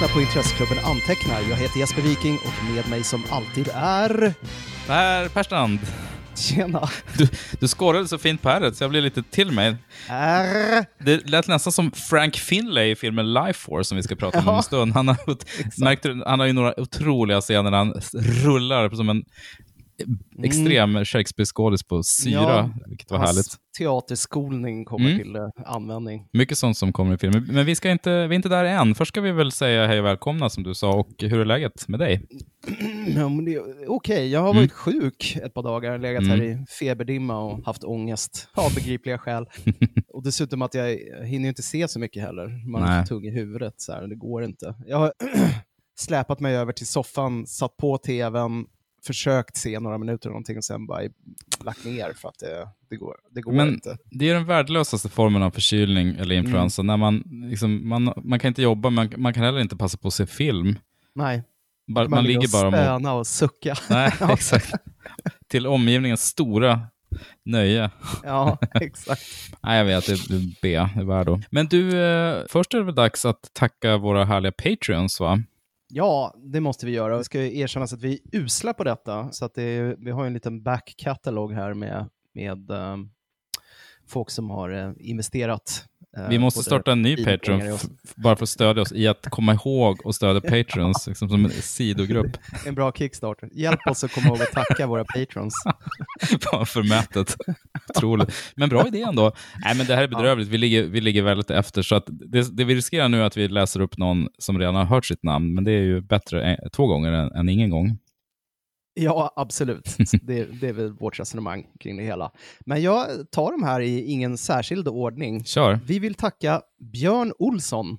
Lyssnar på Intresseklubben Antecknar. Jag heter Jesper Viking och med mig som alltid är... Per Perstrand, Tjena! du, du skårade så fint på ärret så jag blev lite till mig. Är... Det lät nästan som Frank Finlay i filmen Life Force som vi ska prata om om Ja, en stund. Han har, märkte, du? han har ju några otroliga scener där han rullar som en extrem Shakespeare-skådis på syra, Ja, vilket var härligt. teaterskolning kommer Mm. till eh, användning. Mycket sånt som kommer i filmen. Men vi, ska inte, vi är inte där än. Först ska vi väl säga hej och välkomna som du sa och hur är läget med dig? Ja, Okej, jag har Mm. varit sjuk ett par dagar, legat här Mm. i feberdimma och haft ångest av begripliga skäl. och dessutom att jag hinner inte se så mycket heller. Man för tung i huvudet, så här, det går inte. Jag har släpat mig över till soffan, satt på tvn, försökt se några minuter eller någonting och sen bara lagt ner för att det, det går, det går Men inte. det är den värdelösaste formen av förkylning eller influensa. När man, liksom, man, man kan inte jobba, man, man kan heller inte passa på att se film. Nej, Bara, man, ligger bara och och... stöna och sucka. Nej, exakt. Till omgivningens stora nöje. ja, exakt. Nej, jag vet, det är B, det är värdo. Men du, eh, först är det väl dags att tacka våra härliga Patreons, va? Ja, det måste vi göra. Det ska ju erkännas att vi är usla på detta, så att det är, vi har ju en liten back-catalog här med, med um, folk som har eh, investerat eh, Vi måste starta en ny Patreon, bara för att stödja oss i att komma ihåg och stödja Patreons, liksom som en sidogrupp. En bra kickstarter. Hjälp oss att komma ihåg att tacka våra patrons. Fan förmätet. Otroligt. Men bra idé ändå. Nej, men det här är bedrövligt. Vi ligger, vi ligger väldigt efter. Så att det, det vi riskerar nu är att vi läser upp någon som redan har hört sitt namn, men det är ju bättre en, två gånger än, än ingen gång. Ja, absolut. Det, det är väl vårt resonemang kring det hela. Men jag tar de här i ingen särskild ordning. Kör. Vi vill tacka Björn Olsson,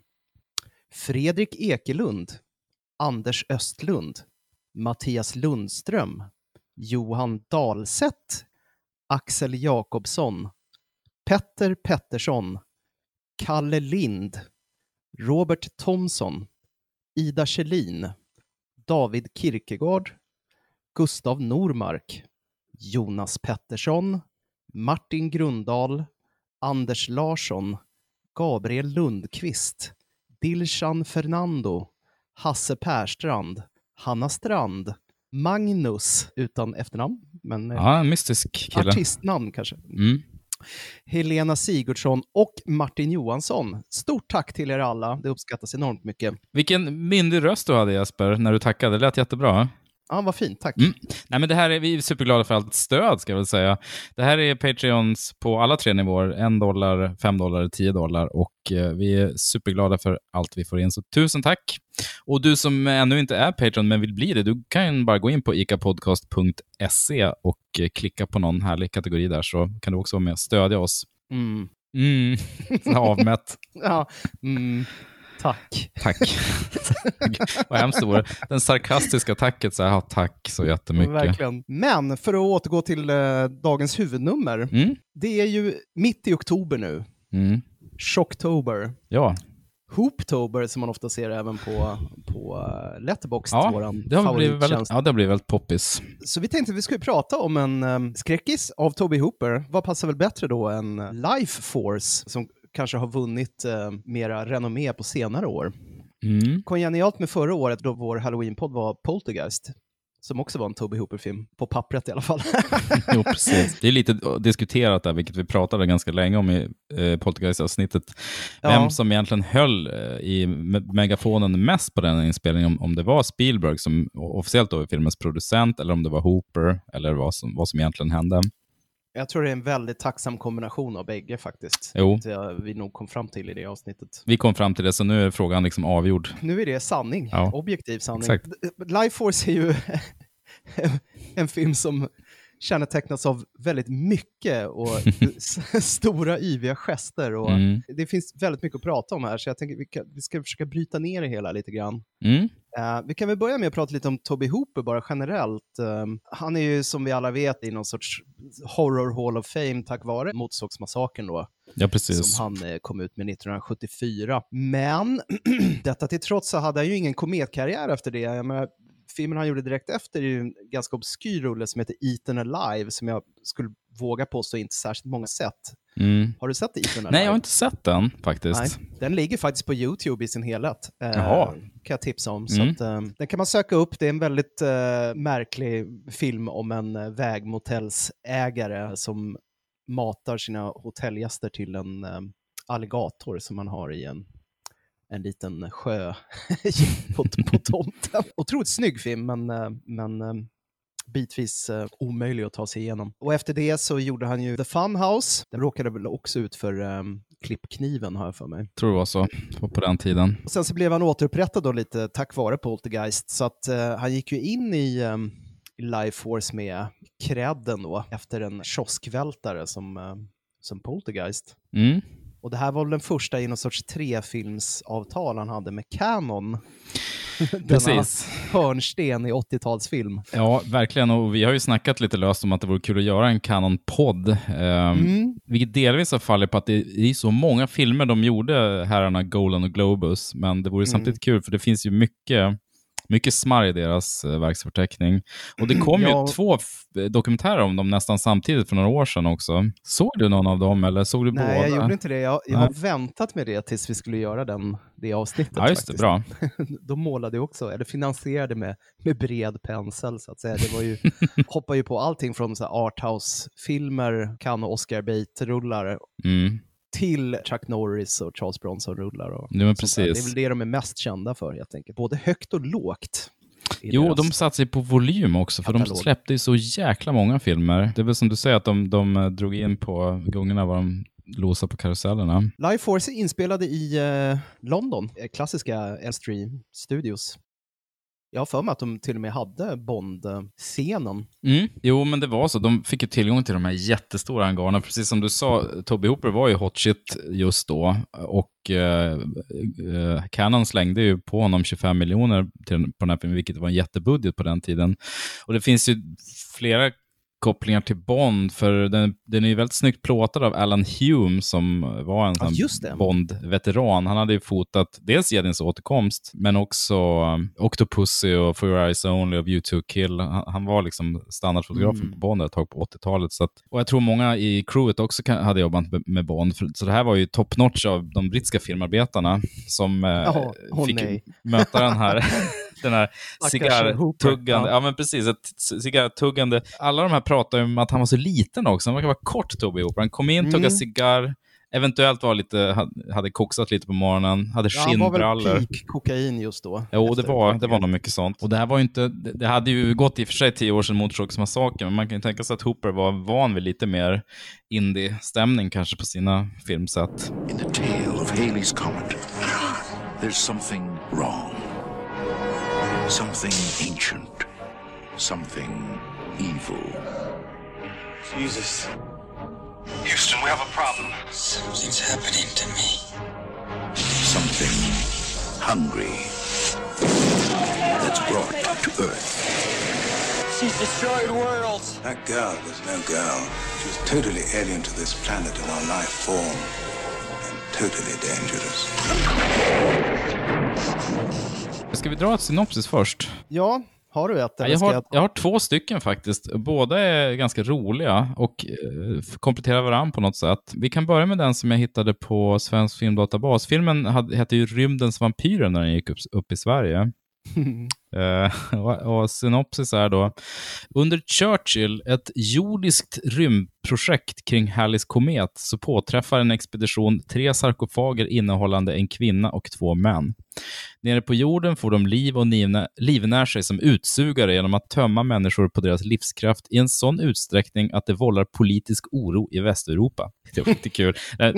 Fredrik Ekelund, Anders Östlund, Mattias Lundström, Johan Dahlseth, Axel Jakobsson, Petter Pettersson, Kalle Lind, Robert Thomsson, Ida Kjellin, David Kirkegård, Gustav Normark, Jonas Pettersson, Martin Grundal, Anders Larsson, Gabriel Lundqvist, Dilshan Fernando, Hasse Perstrand, Hanna Strand, Magnus utan efternamn, men en mystisk kille. artistnamn kanske. Mm. Helena Sigurdsson och Martin Johansson. Stort tack till er alla, det uppskattas enormt mycket. Vilken myndig röst du hade Jesper, när du tackade. Det lät jättebra. Ja, vad fint, tack. Mm. Nej, men det här är, vi är superglada för allt stöd, ska jag väl säga. Det här är Patreons på alla tre nivåer. En dollar, fem dollar, tio dollar. Och eh, vi är superglada för allt vi får in, så tusen tack. Och du som ännu inte är Patreon men vill bli det, du kan bara gå in på icapodcast.se och eh, klicka på någon härlig kategori där, så kan du också vara med och stödja oss. Mm. Mm, avmätt. Ja, mm. Tack. Tack. Vad hemskt det vore. Den sarkastiska tacket, så här, tack så jättemycket. Verkligen. Men för att återgå till eh, dagens huvudnummer. Mm. Det är ju mitt i oktober nu. Mm. Shocktober. Ja, Hooptober som man ofta ser även på, på uh, Letterboxd, ja våran det har blivit väldigt, ja, det har blivit väldigt poppis. Så vi tänkte att vi skulle prata om en um, skräckis av Toby Hooper. Vad passar väl bättre då än eh, Life Force som kanske har vunnit uh, mera renommé på senare år. Mm. Kongenialt med förra året då vår Halloween-podd var Poltergeist, som också var en Toby Hooper-film, på pappret i alla fall. Jo, precis. Det är lite diskuterat där, vilket vi pratade ganska länge om i eh, Poltergeist-avsnittet. Vem Ja. som egentligen höll eh, i me- megafonen mest på den inspelningen, om, om det var Spielberg som officiellt då är filmens producent, eller om det var Hooper, eller vad som, vad som egentligen hände. Jag tror det är en väldigt tacksam kombination av bägge faktiskt. Jo. Det vi nog kom fram till i det avsnittet. Vi kom fram till det, så nu är frågan liksom avgjord. Nu är det sanning, Ja. objektiv sanning. Exakt. Life Force är ju en film som kännetecknas av väldigt mycket och stora yviga gester. Och Mm. Det finns väldigt mycket att prata om här, så jag tänker vi, kan, vi ska försöka bryta ner det hela lite grann. Mm. Eh, vi kan väl börja med att prata lite om Toby Hooper bara generellt. Eh, han är ju som vi alla vet i någon sorts horror hall of fame tack vare Motorsågsmassakern då, Ja, precis. som han eh, kom ut med 1974. Men detta till trots så hade han ju ingen kometkarriär efter det. Jag menar, filmen han gjorde direkt efter är ju en ganska obskyr rulle som heter Eaten Alive, som jag skulle vågar påstå inte särskilt många sett. Mm. Har du sett Ethan Nej, jag har inte sett den faktiskt. Nej, den ligger faktiskt på YouTube i sin helhet. Eh, kan jag tipsa om. Mm. Att, eh, den kan man söka upp. Det är en väldigt eh, märklig film om en eh, vägmotellsägare som matar sina hotellgäster till en eh, alligator som man har i en, en liten sjö på, på tomten. Otroligt snygg film, men, eh, men eh, bitvis eh, omöjlig att ta sig igenom. Och efter det så gjorde han ju The Funhouse. Den råkade väl också ut för eh, klippkniven har jag för mig. Tror det var så på, på den tiden. Och sen så blev han återupprättad då lite tack vare Poltergeist, så att eh, han gick ju in i, i Life Force med credden då, efter en kioskvältare som, eh, som Poltergeist. Mm. Och det här var väl den första i någon sorts trefilmsavtal han hade med Canon. Denna Precis. hörnsten i 80-talsfilm. Ja, verkligen. Och vi har ju snackat lite löst om att det vore kul att göra en Canon-podd. Eh, Mm. Vilket delvis har fallit på att det är så många filmer de gjorde, herrarna Golan och Globus. Men det vore Mm. samtidigt kul, för det finns ju mycket, mycket smarr i deras eh, verksförteckning. Och det kom Ja. ju två f- dokumentärer om dem nästan samtidigt för några år sedan också. Såg du någon av dem, eller såg du Nej, båda? jag gjorde inte det. Jag, jag Nej. har väntat med det tills vi skulle göra den, det avsnittet. Ja, just det. Bra. de målade ju också, eller finansierade med, med bred pensel så att säga. Det var ju, hoppar ju på allting från arthouse-filmer, och Oscar Bate-rullar Mm. Till Chuck Norris och Charles Bronson-rullar. Och Ja, där. Det är precis. väl det de är mest kända för helt enkelt. Både högt och lågt. Jo, de satsade på volym också, för de katalog. släppte ju så jäkla många filmer. Det är väl som du säger, att de, de eh, drog in på gångerna var de losade på karusellerna. Life Force är inspelade i eh, London, eh, klassiska Elstree Studios. Jag har för mig att de till och med hade Bond-scenen. Mm. Jo, men det var så. De fick ju tillgång till de här jättestora hangarerna. Precis som du sa, Toby Hooper var ju hot shit just då. Och eh, eh, Canon slängde ju på honom 25 miljoner till- på den här filmen, vilket var en jättebudget på den tiden. Och det finns ju flera kopplingar till Bond, för den, den är ju väldigt snyggt plåtad av Alan Hume som var en Ja. Bond-veteran. Han hade ju fotat dels Jedins återkomst, men också um, Octopussy och For Your Eyes Only och View to Kill. Han, han var liksom standardfotografen Mm. på Bond ett tag på 80-talet. Så att, och jag tror många i crewet också kan, hade jobbat med, med Bond. För, så det här var ju top notch av de brittiska filmarbetarna som eh, Jaha, åh fick nej. möta den här, den här cigarrtuggande. Ja. Men precis. Ett cigarrtuggande. Alla de här pratar ju om att han var så liten också. Han verkar vara kort, Toby Hooper. Han kom in, tuggade Mm. cigarr, eventuellt var lite, ha- hade koksat lite på morgonen, hade Ja, han var skinnbrallor. väl peak kokain just då. Jo, det var, det var nog mycket sånt. Och det här var ju inte, det hade ju gått i och för sig tio år sedan Motorsågsmassakern, men man kan ju tänka sig att Hooper var van vid lite mer indie-stämning kanske på sina filmsätt. In the tail of Haley's Comet, there's something wrong. Something ancient. Something evil. Jesus. Houston, we have a problem. Something's happening to me. Something hungry. That's brought to Earth. She's destroyed worlds. That girl was no girl. She was totally alien to this planet and our life form. And totally dangerous. Ska vi dra ett synopsis först? Ja, har du ett? Jag, har, jag har två stycken faktiskt. Båda är ganska roliga och eh, kompletterar varandra på något sätt. Vi kan börja med den som jag hittade på Svensk Filmdatabas. Filmen hade, hette ju Rymdens vampyrer när den gick upp, upp i Sverige. Eh, och, och synopsis är då, under Churchill, ett jordiskt rymdprojekt kring Halleys komet, så påträffar en expedition tre sarkofager innehållande en kvinna och två män. Nere på jorden får de liv och livnä- livnär sig som utsugare genom att tömma människor på deras livskraft i en sån utsträckning att det vållar politisk oro i Västeuropa. Det var lite kul.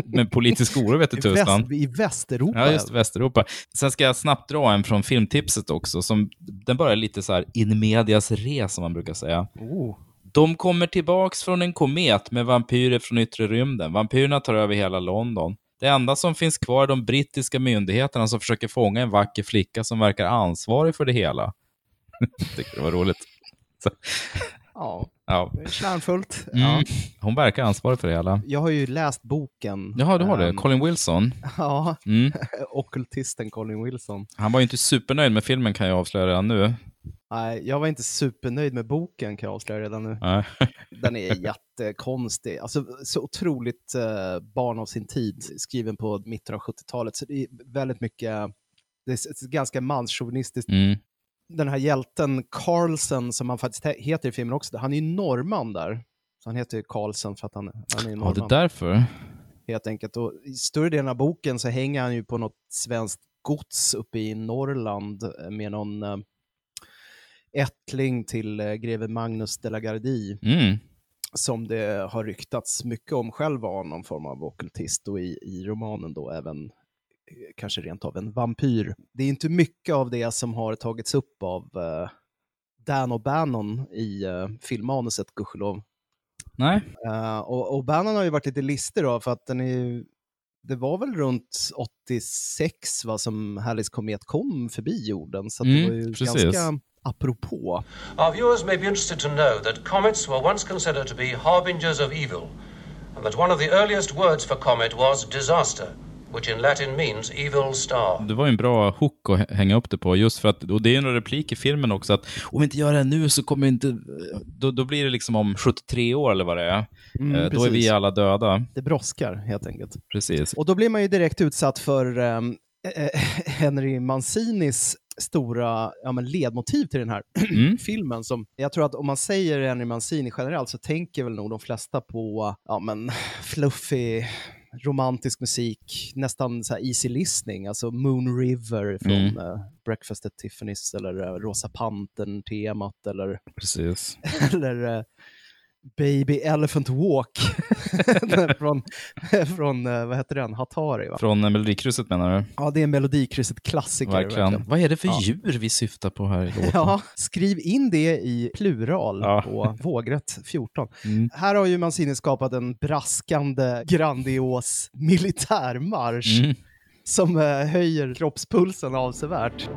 Men politisk oro vet du tusan. I Västeuropa? Ja, just Västeuropa. Sen ska jag snabbt dra en från filmtipset också. Som, den börjar lite så här in medias res, som man brukar säga. Oh. De kommer tillbaks från en komet med vampyrer från yttre rymden. Vampyrerna tar över hela London. Det enda som finns kvar är de brittiska myndigheterna som försöker fånga en vacker flicka som verkar ansvarig för det hela. Tycker det var roligt. Så, Ja, ja. kärnfullt. Mm. Ja. Hon verkar ansvarig för det hela. Jag har ju läst boken. Jaha, du har det. Ehm, Colin Wilson. Ja, Mm. ockultisten Colin Wilson. Han var ju inte supernöjd med filmen kan jag avslöja redan nu. Nej, jag var inte supernöjd med boken kan jag avslöja redan nu. Nej. Den är jättekonstig. Alltså, så otroligt eh, barn av sin tid, skriven på mitten av 70-talet. Så det är väldigt mycket, det är ganska manschauvinistiskt. Mm. Den här hjälten Carlsen, som han faktiskt he- heter i filmen också, han är ju norrman där. Så han heter ju Carlsen för att han, han är Ja, norrman. det är därför. helt enkelt. Och I större delen av boken så hänger han ju på något svenskt gods uppe i Norrland eh, med någon eh, ättling till eh, greve Magnus de la Gardie Mm. som det har ryktats mycket om själv var någon form av ockultist och i, i romanen då även eh, kanske rent av en vampyr. Det är inte mycket av det som har tagits upp av eh, Dan O'Bannon i uh, filmmanuset, gudskelov. Nej. Uh, och, och Bannon har ju varit lite listig då, för att den är ju, det var väl runt 86 va, som Hallis komet kom förbi jorden, så att det Mm, var ju precis. ganska apropå. Our viewers may be interested to know that comets were once considered to be harbingers of evil, and that one of the earliest words for comet was disaster, which in Latin means evil star. Det var ju en bra hook att hä- hänga upp det på, just för att, och det är en replik i filmen också, att om vi inte gör det här nu så kommer inte, då, då blir det liksom om 73 år eller vad det är. Mm, Eh, då är vi alla döda. Det brådskar helt enkelt. Precis. Och då blir man ju direkt utsatt för eh, Henry Mancinis stora ja, men ledmotiv till den här Mm. filmen. Som, jag tror att om man säger Henry Mancini generellt så tänker väl nog de flesta på ja, men, fluffig romantisk musik, nästan så easy listening, alltså Moon River från Mm. eh, Breakfast at Tiffany's eller eh, Rosa Pantern-temat eller, Precis. eller eh, Baby Elephant Walk från, från eh, vad heter den, Hatari va? Från eh, Melodikrysset menar du? Ja, det är en Melodikrysset-klassiker. Verkligen. Vad är det för Ja. djur vi syftar på här i låten? Ja, skriv in det i plural Ja. på vågrätt 14. Mm. Här har ju Mancini skapat en braskande, grandios militärmarsch Mm. som eh, höjer kroppspulsen avsevärt.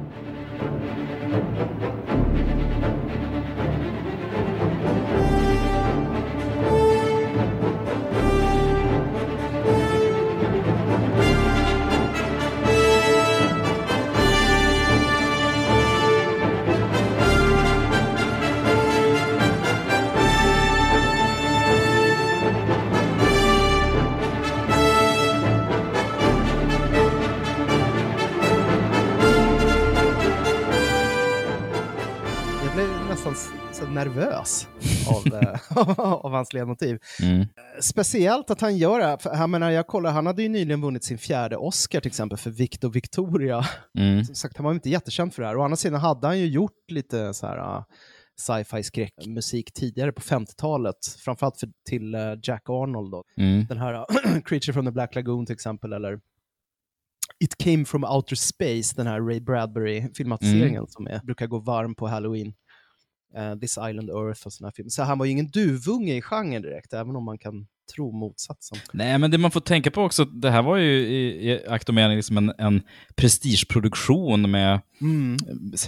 Blev nästan s- så nervös av, eh, av hans ledmotiv. Mm. Speciellt att han gör det, här, jag menar, jag kollar, han hade ju nyligen vunnit sin fjärde Oscar till exempel för Victor Victoria. Mm. Som sagt, han var ju inte jättekänd för det här. Å andra sidan hade han ju gjort lite så här uh, sci-fi skräckmusik tidigare på 50-talet, framförallt för, till uh, Jack Arnold. Då. Mm. Den här Creature from the Black Lagoon till exempel, eller It came from outer space, den här Ray Bradbury-filmatiseringen Mm. som är, brukar gå varm på Halloween. Uh, This Island Earth och sådana filmer. Så han var ju ingen duvunge i genren direkt, även om man kan tro motsatsen. Nej, men det man får tänka på också, det här var ju i, i akt och mening liksom en, en prestigeproduktion med Mm.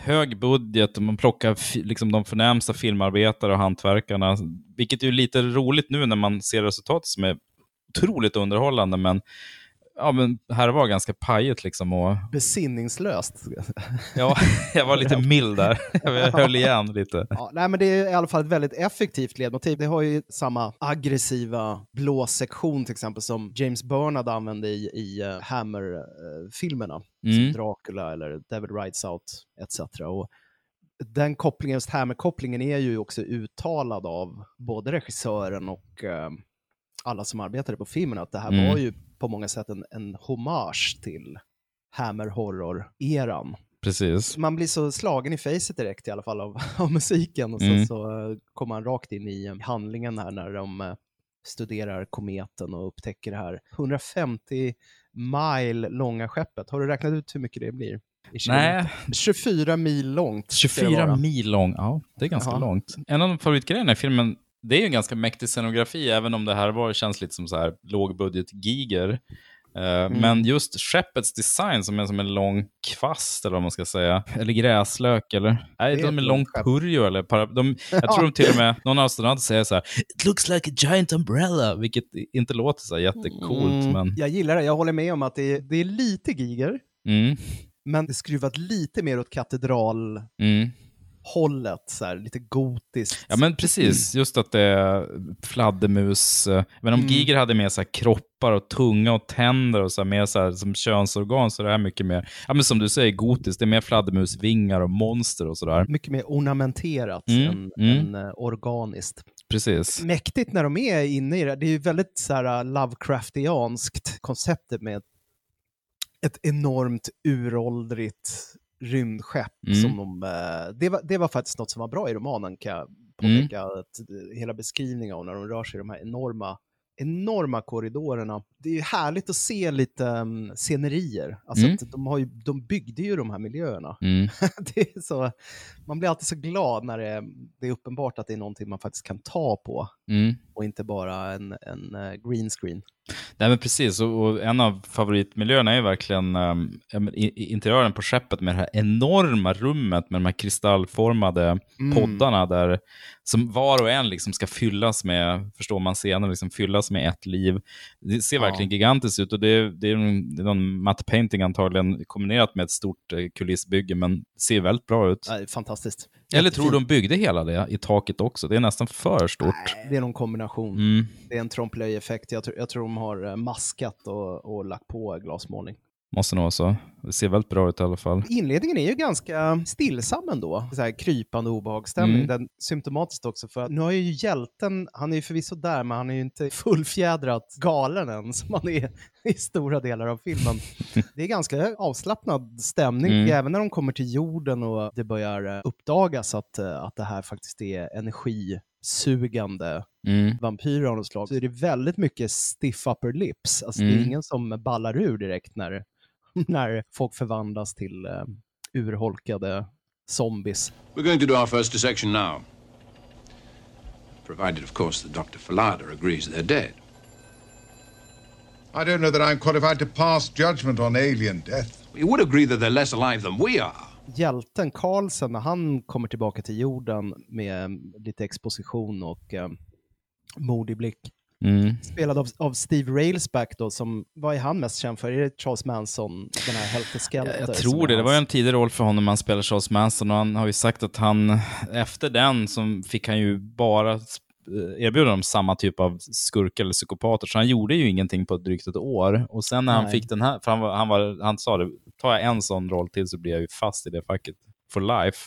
hög budget och man plockar fi- liksom de förnämsta filmarbetare och hantverkarna, vilket är ju lite roligt nu när man ser resultatet som är otroligt underhållande, men ja, men här var ganska pajigt liksom. Och, Besinningslöst. ja, jag var lite mild där. Jag höll igen lite. Ja, nej, men det är i alla fall ett väldigt effektivt ledmotiv. Det har ju samma aggressiva blåsektion till exempel som James Bernard använde i, i uh, Hammer-filmerna. Mm. Som Dracula eller Devil Rides Out etc. Och den kopplingen, just Hammer-kopplingen är ju också uttalad av både regissören och eh, alla som arbetade på filmen att det här Mm. var ju på många sätt en, en hommage till Hammer-horror-eran Precis. man blir så slagen i facet direkt i alla fall av, av musiken och så, Mm. så kommer man rakt in i eh, handlingen här när de eh, studerar kometen och upptäcker det här 150 mile långa skeppet. Har du räknat ut hur mycket det blir? Nej, 24 mil långt. ska det 24 vara. mil lång. Ja, det är ganska Jaha. långt. En av favoritgrejerna i filmen, det är ju en ganska mäktig scenografi, även om det här var, känns lite som så här lågbudget-giger. Eh, Men just skeppets design som är som en lång kvast, eller vad man ska säga. Eller gräslök, eller? Nej, Det är de är ett lång purjo, eller para, de, Jag tror de till och med, någon astronaut säger så här, It looks like a giant umbrella, vilket inte låter så här jättecoolt, Mm, men... Jag gillar det, jag håller med om att det är, det är lite giger, Mm, men det är skruvat lite mer åt katedralhållet hållet, så här, lite gotiskt. Ja men precis, just att det är fladdermus. eh, Men om Mm. Giger hade mer så här kroppar och tunga och tänder och så här, mer så här, som könsorgan så är det här mycket mer, ja men som du säger, gotiskt. Det är mer fladdermusvingar och monster och sådär. Mycket mer ornamenterat Mm, än, mm. än eh, organiskt. Precis. Mäktigt när de är inne i det. Det är ju väldigt så här, Lovecraftianskt konceptet med ett enormt uråldrigt rymdskepp. Mm. Som de, eh, det, var, det var faktiskt något som var bra i romanen kan jag påpeka. Att eh, hela beskrivningen av när de rör sig i de här enorma enorma korridorerna. Det är ju härligt att se lite um, scenerier. Alltså Mm. de, har ju, de byggde ju de här miljöerna. Mm. det är så, man blir alltid så glad när det är, det är uppenbart att det är någonting man faktiskt kan ta på Mm. och inte bara en, en eh, green screen. Nej men precis, och, och en av favoritmiljöerna är verkligen um, interiören på skeppet med det här enorma rummet med de här kristallformade Mm. poddarna där som var och en liksom ska fyllas med, förstår man senare, liksom fyllas med ett liv. Det ser Ja. Verkligen gigantiskt ut och det, är- det, är, det är någon matte painting antagligen kombinerat med ett stort eh, kulissbygge men ser väldigt bra ut. Nej, fantastiskt. Eller tror Jättefint. de byggde hela det i taket också? Det är nästan för stort. Det är någon kombination. Mm. Det är en trompe-l'œil-effekt. Jag, tror- jag tror de har eh, maskat och, och lagt på glasmålning. Måste nog vara så. Det ser väldigt bra ut i alla fall. Inledningen är ju ganska stillsam ändå. Så här krypande obehagsstämning. Mm. Den symptomatiskt också för att nu har ju hjälten, han är ju förvisso där, men han är ju inte fullfjädrat galen än som han är i stora delar av filmen. Det är ganska avslappnad stämning, Mm. även när de kommer till jorden och det börjar eh, uppdagas att, eh, att det här faktiskt är energisugande Mm. vampyrer av något slag, så är det väldigt mycket stiff upper lips. Alltså det Mm. är ingen som ballar ur direkt när, när folk förvandlas till uh, urholkade zombies. We're going to do our first dissection now. Provided, of course, that Dr. Falada agrees they're dead. I don't know that I'm qualified to pass judgment on alien death. You would agree that they're less alive than we are. Hjälten Carlsen, när han kommer tillbaka till jorden med eh, lite exposition och uh, modig blick, Mm. spelad av, av Steve Railsback då, som, vad är han mest känd för? Är det Charles Manson, den här Helter Skelter? Jag, jag tror det. Det var ju en tidig roll för honom. Han spelar Charles Manson och han har ju sagt att han, efter den så fick han ju bara eh, erbjuda dem samma typ av skurkar eller psykopater, så han gjorde ju ingenting på drygt ett år. Och sen när han Nej. fick den här, för han, var, han, var, han sa det, tar jag en sån roll till så blir jag ju fast i det facket for life.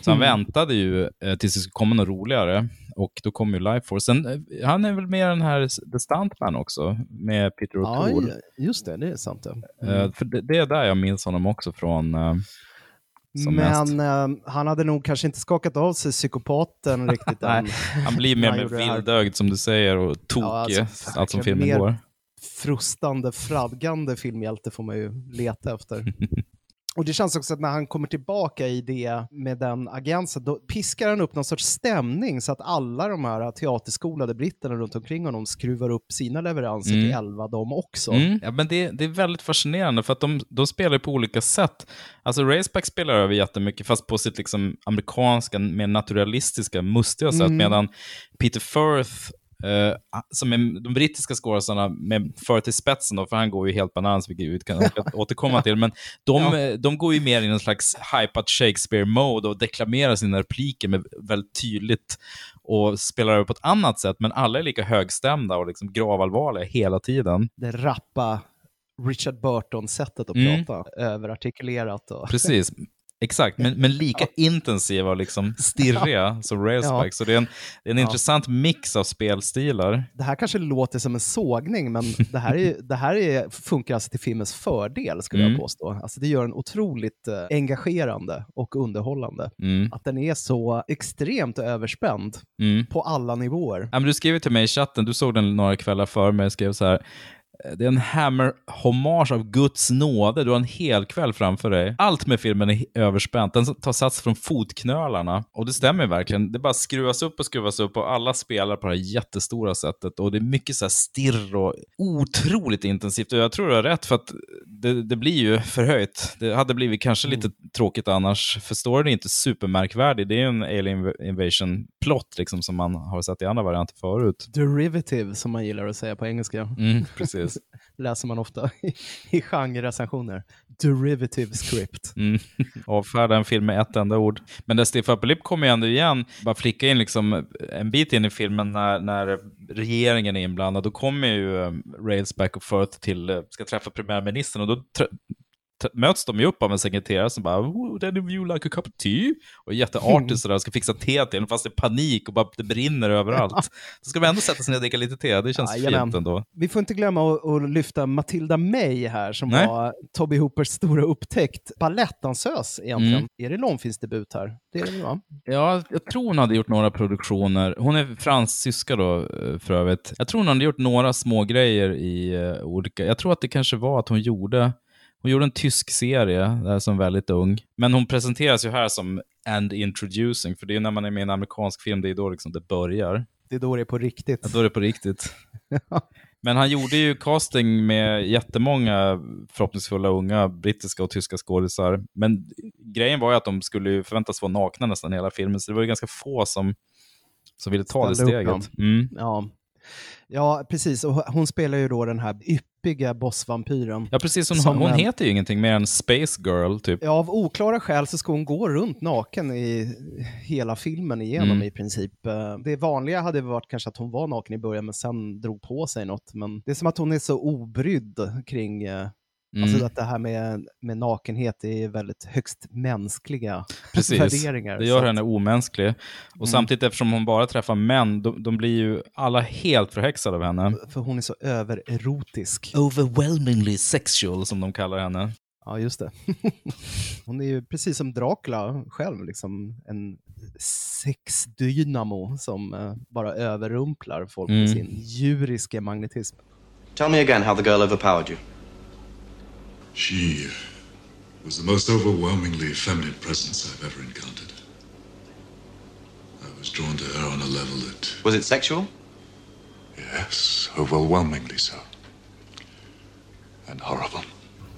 Så han Mm. väntade ju eh, tills det skulle komma något roligare. Och då kom ju Life Force. Sen, eh, han är väl med i den här The Stuntman också, med Peter Ja, O'Toole. just det, det är sant. Ja. Eh, för det, det är där jag minns honom också från. eh. Men eh, han hade nog kanske inte skakat av sig psykopaten riktigt än. Han blir mer vildögd som du säger och tokig, Ja, alltså, allt som filmen mer- går. frustande, fradgande filmhjälte får man ju leta efter. Och det känns också att när han kommer tillbaka i det med den agensen, då piskar han upp någon sorts stämning så att alla de här teaterskolade britterna runt omkring honom skruvar upp sina leveranser Mm. till 11 de också. Mm. Ja, men det, det är väldigt fascinerande för att de, de spelar på olika sätt. Alltså Raceback spelar över jättemycket fast på sitt liksom amerikanska, mer naturalistiska, mustiga sätt. Mm. Medan Peter Firth, eh, som är de brittiska skådespelarna med Firth i spetsen, då, för han går ju helt bananas, vilket vi kan återkomma till. Men de, Ja. eh, de går ju mer i någon slags hypat Shakespeare-mode och deklamerar sina repliker med väldigt tydligt och spelar över på ett annat sätt. Men alla är lika högstämda och liksom gravallvarliga hela tiden. Det rappa Richard Burton-sättet att Mm. prata, överartikulerat och... Precis. Exakt, men, men lika intensiva och liksom stirriga som Railsback. Ja. Så det är en, det är en Ja. intressant mix av spelstilar. Det här kanske låter som en sågning, men det här, är, det här är, funkar alltså till filmens fördel, skulle Mm. jag påstå. Alltså det gör den otroligt eh, engagerande och underhållande. Mm. Att den är så extremt överspänd Mm. på alla nivåer. Ja, men du skrev till mig i chatten, du såg den några kvällar före mig, skrev så här. Det är en Hammer-hommage av Guds nåde. Du har en hel kväll framför dig. Allt med filmen är överspänt. Den tar sats från fotknölarna. Och det stämmer verkligen. Det bara skruvas upp och skruvas upp och alla spelar på det här jättestora sättet. Och det är mycket så här stirr och otroligt intensivt. Och jag tror du har rätt för att det, det blir ju förhöjt. Det hade blivit kanske lite tråkigt annars. För storyn är inte supermärkvärdig. Det är ju en alien invasion-plott liksom, som man har sett i andra varianter förut. Derivative, som man gillar att säga på engelska. Mm, precis. läser man ofta i, i genrerecensioner. Derivative script. Mm. Avfärda en film med ett enda ord. Men där Steve Uppelip kommer ju ändå igen, bara flicka in liksom en bit in i filmen när, när regeringen är inblandad, då kommer ju um, Rails back och forth till, uh, ska träffa premiärministern och då möts de ju upp av en sekreterare som bara "Ooh, “Then if you like a cup of tea?” och är jätteartig sådär och ska fixa te till en fast det är panik och bara det brinner överallt. Då ska vi ändå sätta sig ner och dricka lite te, det känns Jajamän. fint ändå. Vi får inte glömma att, lyfta Matilda May här som Nej. var Toby Hoopers stora upptäckt. Balettdansös egentligen. Mm. Är det långfilmsdebut här? Det är det va? Ja, jag tror hon hade gjort några produktioner. Hon är fransyska då, eh, för övrigt. Jag tror hon hade gjort några små grejer i uh, olika... Jag tror att det kanske var att hon gjorde... Hon gjorde en tysk serie där som väldigt ung. Men hon presenteras ju här som and introducing, för det är ju när man är med i en amerikansk film, det är då liksom det börjar. Det är då det är på riktigt. Ja, då är det på riktigt. Men han gjorde ju casting med jättemånga förhoppningsfulla unga brittiska och tyska skådisar. Men grejen var ju att de skulle ju förväntas vara nakna nästan hela filmen, så det var ju ganska få som, som ville ta det Ställde upp steget. Mm. Ja. ja, precis. Och hon spelar ju då den här yppiga bossvampyren. Ja, precis. Hon, Som hon en- heter ju ingenting mer än Space Girl, typ. Ja, av oklara skäl så ska hon gå runt naken i hela filmen igenom Mm. i princip. Eh, Det vanliga hade varit kanske att hon var naken i början men sen drog på sig något. Men det är som att hon är så obrydd kring eh, Mm. Alltså att det här med, med nakenhet är väldigt högst mänskliga Precis, värderingar. det gör att- henne omänsklig. Och Mm. samtidigt, eftersom hon bara träffar män, de, de blir ju alla helt förhäxade av henne. För hon är så övererotisk. Overwhelmingly sexual, som de kallar henne. Ja, just det. Hon är ju precis som Dracula själv, liksom en sexdynamo som eh, bara överrumplar folk med Mm. sin djuriska magnetism. Tell me again how the girl overpowered you. She was the most overwhelmingly feminine presence I've ever encountered. I was drawn to her on a level that, Was it sexual? yes, overwhelmingly so. And horrible.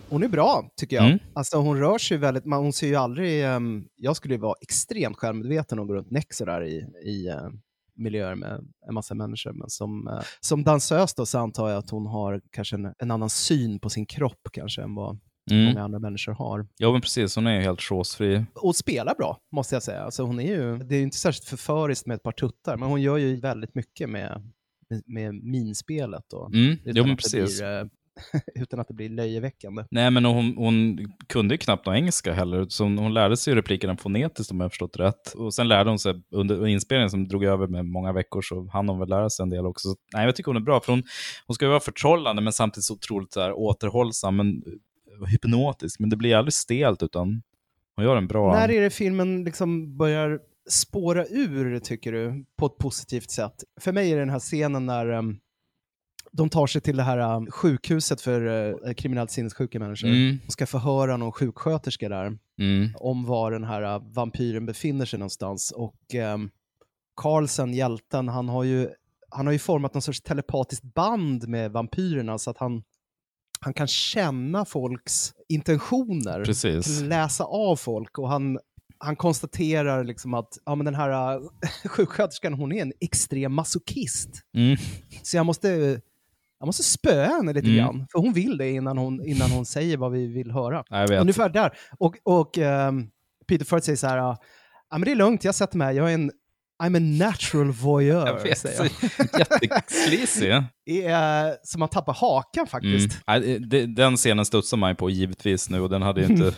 Hon är bra, tycker jag. Mm. Alltså hon rör sig väldigt, man, hon ser ju aldrig, ehm, jag skulle ju vara extremt självmedveten och gå runt näck sådär i, i eh, miljöer med en massa människor. Men som, eh, som dansös då så antar jag att hon har kanske en, en annan syn på sin kropp kanske än vad Mm. många andra människor har. Ja, men precis. Hon är ju helt chosefri. Och spelar bra, måste jag säga. Alltså hon är ju, det är ju inte särskilt förföriskt med ett par tuttar, men hon gör ju väldigt mycket med, med, med minspelet. Och, Mm. Jo, men precis. Blir, eh, utan att det blir löjeväckande. Nej, men hon, hon kunde ju knappt någon engelska heller, så hon, hon lärde sig replikerna fonetiskt om jag förstått rätt. Och sen lärde hon sig under inspelningen som drog över med många veckor så hann hon väl lära sig en del också. Så, nej, jag tycker hon är bra, för hon, hon ska ju vara förtrollande men samtidigt så otroligt så här, återhållsam men eh, hypnotisk. Men det blir aldrig stelt utan hon gör en bra... När är det filmen liksom börjar spåra ur, tycker du, på ett positivt sätt? För mig är det den här scenen när um, de tar sig till det här um, sjukhuset för uh, kriminellt sinnessjuka människor Mm. och ska förhöra någon sjuksköterska där Mm. om var den här uh, vampyren befinner sig någonstans. Och um, Carlsen, hjälten, han har ju han har ju format någon sorts telepatiskt band med vampyrerna så att han, han kan känna folks intentioner, Precis. läsa av folk och han, han konstaterar liksom att ja, men den här uh, sjuksköterskan hon är en extrem masochist. Mm. Så jag måste, jag måste spöa henne lite Mm. grann, för hon vill det innan hon, innan hon säger vad vi vill höra. Ja, jag vet. Ungefär där. Och, och ehm, Peter Firth säger så här, ja men det är lugnt, jag sätter mig, jag är en I'm a natural voyeur, Jag vet, säger han. jätteslisig. Det är som att tappa hakan Mm. faktiskt. Det- Den scenen studsar man ju på givetvis nu och den hade ju inte, den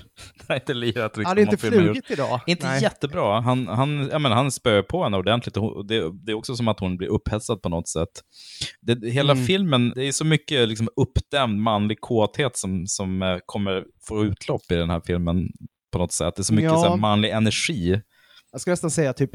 hade inte lirat riktigt. Hade inte flugit idag. Inte Nej. jättebra. Han, han, jag menar, han spöar på henne ordentligt och det, det är också som att hon blir upphetsad på något sätt. Det, hela Mm. filmen, det är så mycket liksom, uppdämd manlig kåthet som, som eh, kommer få utlopp i den här filmen på något sätt. Det är så mycket Ja. så här, manlig energi. Jag skulle nästan säga typ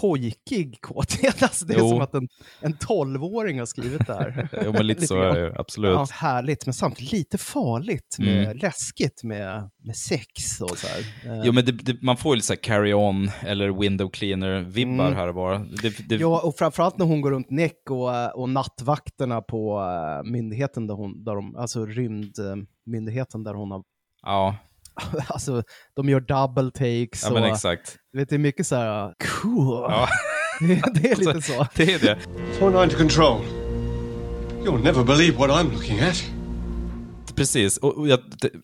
pojkig kåthet. Alltså, det är Jo. som att en, en tolvåring har skrivit det här. Jo, men lite så är det absolut. Ja, härligt, men samtidigt lite farligt, med, Mm. läskigt med, med sex och så här. Eh, Jo, men det, det, man får ju lite så här carry on eller window cleaner-vibbar Mm. här och var. Det, det, Ja, och framförallt när hon går runt näck och, eh, och nattvakterna på eh, myndigheten, där hon, där de, alltså rymdmyndigheten där hon har, ja, alltså de gör double takes ja och men exakt. vet, det är mycket så här cool. Ja. Det, det är lite Alltså, så. Det är det. 4-9 to control. You'll never believe what I'm looking at. Precis, och jag,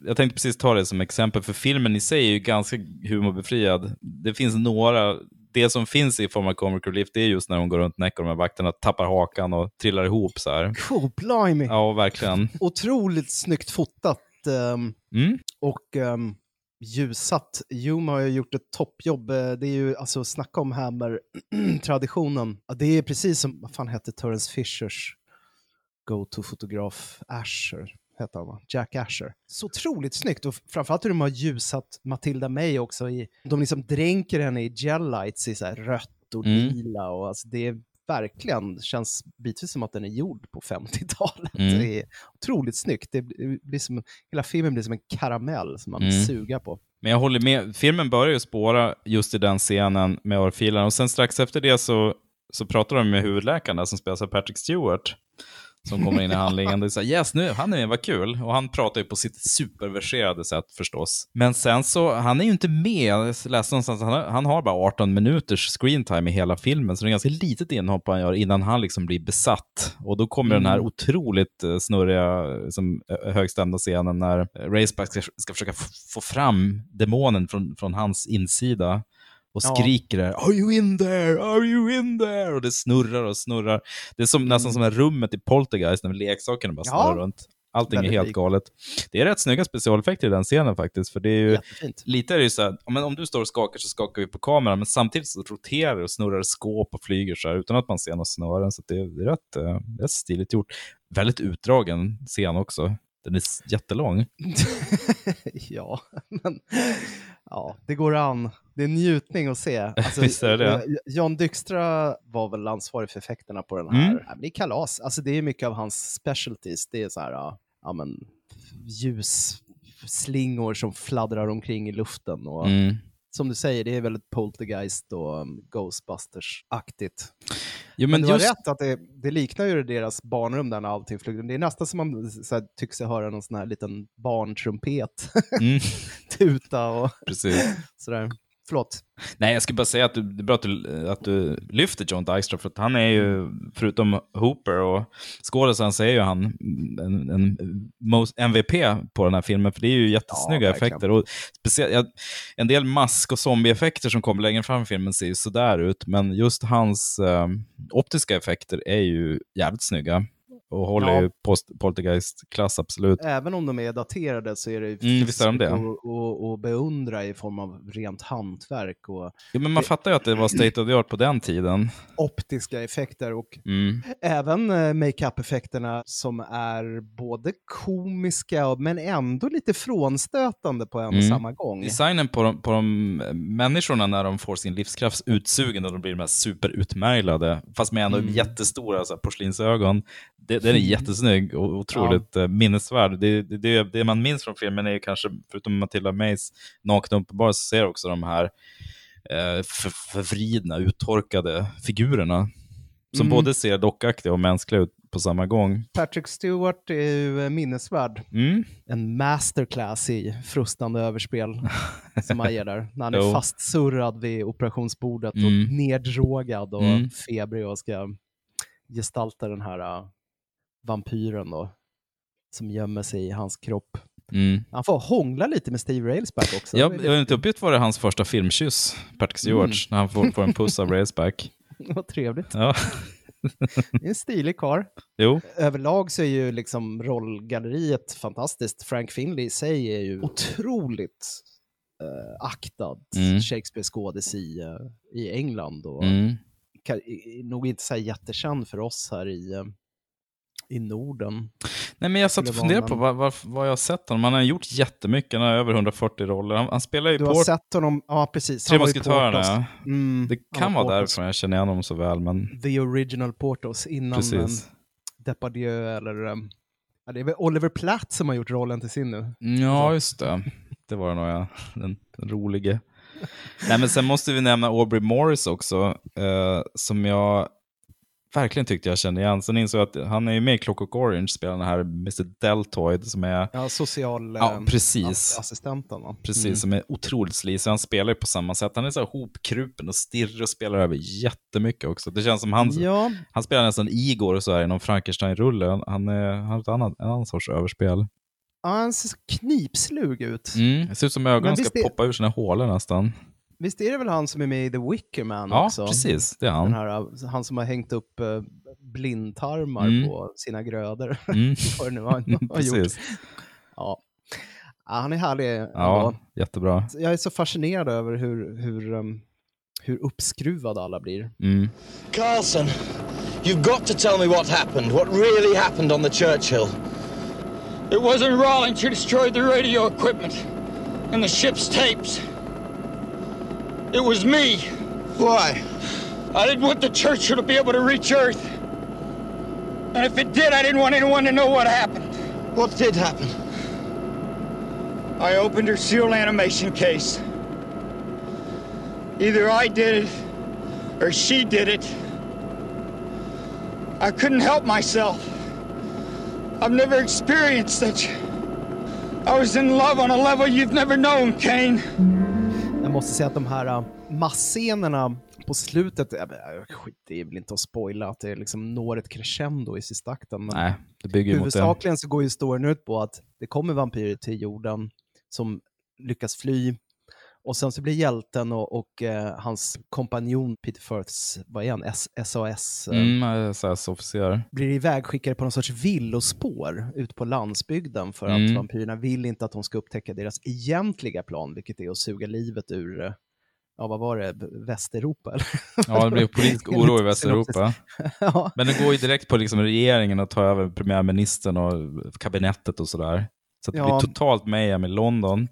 jag tänkte precis ta det som exempel, för filmen i sig är ju ganska humorbefriad. Det finns några, det som finns i form av comic relief, det är just när hon går runt näck och de här vakterna tappar hakan och trillar ihop så här. Oh, blimey. Ja, verkligen. Otroligt snyggt fotat. ehm, Mm. Och um, ljusat. Hume har ju gjort ett toppjobb. Eh, Det är ju, alltså snacka om Hammer-traditionen. Det är precis som, vad fan hette Terence Fishers go-to-fotograf Asher? Hette han va? Jack Asher. Så otroligt snyggt och framförallt hur de har ljusat Matilda May också. I, de liksom dränker henne i gel lights i så här rött och Mm. lila och alltså det är verkligen, känns bitvis som att den är gjord på 50-talet. Mm. Det är otroligt snyggt. Det blir som, hela filmen blir som en karamell som man Mm. suger på. Men jag håller med, filmen börjar ju spåra just i den scenen med örfilen och sen strax efter det så, så pratar de med huvudläkaren där som spelas av Patrick Stewart. Som kommer in i handlingen. Det är så här, yes, nu, han är med, vad kul. Och han pratar ju på sitt superverserade sätt förstås. Men sen så, han är ju inte med. Jag läste någonstans, han har, han har bara 18 minuters screentime i hela filmen, så det är ganska litet inhopp han gör innan han liksom blir besatt. Och då kommer den här Mm. otroligt eh, snurriga, som, eh, högstämda scenen när eh, Raceback ska, ska försöka få fram demonen från, från hans insida och Ja. skriker där “Are you in there? Are you in there?” och det snurrar och snurrar. Det är som, nästan som här rummet i Poltergeist när leksakerna bara Mm. Ja. snurrar runt. Allting är Väldigt helt likt. galet. Det är rätt snygga specialeffekter i den scenen faktiskt, för det är ju Jättefint. lite är det ju så här, ja, men om du står och skakar så skakar vi på kameran, men samtidigt så roterar och snurrar skåp och flyger så här utan att man ser några snören, så det, är- det är rätt, eh, rätt stiligt gjort. Väldigt utdragen scen också. Den är jättelång. ja, men ja, det går an. Det är njutning att se. Alltså, Visst är det. eh, John Dykstra var väl ansvarig för effekterna på den här. Mm. Men det är kalas. Alltså, det är mycket av hans specialties. Det är så här, ja, men ljusslingor som fladdrar omkring i luften. Och, Mm. Som du säger, det är väldigt poltergeist och um, Ghostbusters-aktigt. Jo, Men, men du har just, rätt att det, det liknar ju deras barnrum där när allting flög. Det är nästan som man så här, tycker sig höra någon sån här liten barntrumpet mm, tuta och precis. sådär. Förlåt. Nej, jag skulle bara säga att du, det är bra att du, att du lyfter John Dykstra, för att han är ju, förutom Hooper och skådisen, så är ju han en, en MVP på den här filmen, för det är ju jättesnygga Ja, effekter. Och speciellt, en del mask och zombieeffekter som kommer längre fram i filmen ser ju sådär ut, men just hans eh, optiska effekter är ju jävligt snygga. Och håller Ja. ju post, Poltergeist-klass, absolut. Även om de är daterade så är det Mm, visst är de det. och, och, och beundra i form av rent hantverk och Jo, men man fattar ju att det var state of the art på den tiden. optiska effekter och Mm. även eh, makeup-effekterna som är både komiska och, men ändå lite frånstötande på en och Mm. samma gång. Designen på de, på de eh, människorna när de får sin livskraft utsugen och de blir de här superutmärglade, fast med ändå Mm. jättestora så här, porslinsögon. Det, den är jättesnygg och otroligt ja. minnesvärd. Det, det, det, det man minns från filmen är kanske, förutom Matilda Mays nakna uppenbarelse, så ser också de här eh, för, förvridna, uttorkade figurerna. Som Mm. både ser dockaktiga och mänskliga ut på samma gång. Patrick Stewart är ju eh, minnesvärd. Mm. En masterclass i frustande överspel som han ger där. När han är fastsurrad vid operationsbordet Mm. och neddrogad och Mm. febrig och ska gestalta den här vampyren då, som gömmer sig i hans kropp. Mm. Han får hångla lite med Steve Railsback också. Ja, inte uppgett var det hans första filmkyss, Patrick Stewart, Mm. när han får, får en puss av Raceback. Vad trevligt. Ja, Det är en stilig karl. jo. Överlag så är ju liksom rollgalleriet fantastiskt. Frank Finley i sig är ju otroligt eh, aktad Mm. Shakespeare-skådis i, i England och Mm. kan, nog inte så jättekänd för oss här i, eh, i Norden. Nej, men jag satt och funderade på vad, vad, vad jag har sett honom. Han har gjort jättemycket, han har över 140 roller. Han, han spelar ju Du har Port- sett honom, ja precis. Tre musketörerna. Mm, Det kan var vara Portos. därför jag känner igen honom så väl, men The original Portos innan precis. Depardieu eller um, ja, det är väl Oliver Platt som har gjort rollen till sin nu. Ja, just det. Det var det nog, ja. Den, den rolige. Nej, men sen måste vi nämna Aubrey Morris också, eh, som jag verkligen tyckte jag kände igen. Sen insåg jag att han är ju med i Clockwork Orange, spelar den här Mr. Deltoid som är Ja, social Ja, eh, precis. ass- assistenten. Va? Precis, Mm. som är otroligt slisig. Han spelar ju på samma sätt. Han är så här hopkrupen och stirrig och spelar över jättemycket också. Det känns som han, Ja, han spelar nästan Igor så här i någon Frankenstein-rulle. Han, han, är, han har ett annat, en annan sorts överspel. ja, han ser så knipslug ut. Mm. Det ser ut som ögonen ska är- poppa ur sina hålor nästan. Visst är det väl han som är med i The Wicker Man Ja, också? precis. Det är Den han. här, han som har hängt upp eh, blindtarmar Mm. på sina grödor. Mm. Vad det nu han har gjort. precis. Ja. ja, han är härlig. Ja, ändå. jättebra. Jag är så fascinerad över hur, hur, um, hur uppskruvade alla blir. Mm. Carlson, you've got to tell me what happened. What really happened on the Churchill. It wasn't Rawlings who destroyed the radio equipment and the ship's tapes. It was me. Why? I didn't want the Churchill to be able to reach Earth. And if it did, I didn't want anyone to know what happened. What did happen? I opened her seal animation case. Either I did it or she did it. I couldn't help myself. I've never experienced such. I was in love on a level you've never known, Kane. Jag måste säga att de här uh, massscenerna på slutet, skit, det är väl inte att spoila att det liksom når ett crescendo i sista akten. Men Nej, det bygger ju mot det. huvudsakligen så går ju storyn ut på att det kommer vampyrer till jorden som lyckas fly. Och sen så blir hjälten och, och eh, hans kompanjon Peter Firths, vad är han, S- SAS, eh, Mm, SAS-officer. blir ivägskickade på någon sorts villospår ut på landsbygden för att Mm. vampyrerna vill inte att de ska upptäcka deras egentliga plan, vilket är att suga livet ur, ja vad var det, Västeuropa? Eller? Ja, det blev politisk oro i Västeuropa. ja. Men det går ju direkt på liksom regeringen att ta över premiärministern och kabinettet och sådär. Så att det Ja. blir totalt mayhem i London.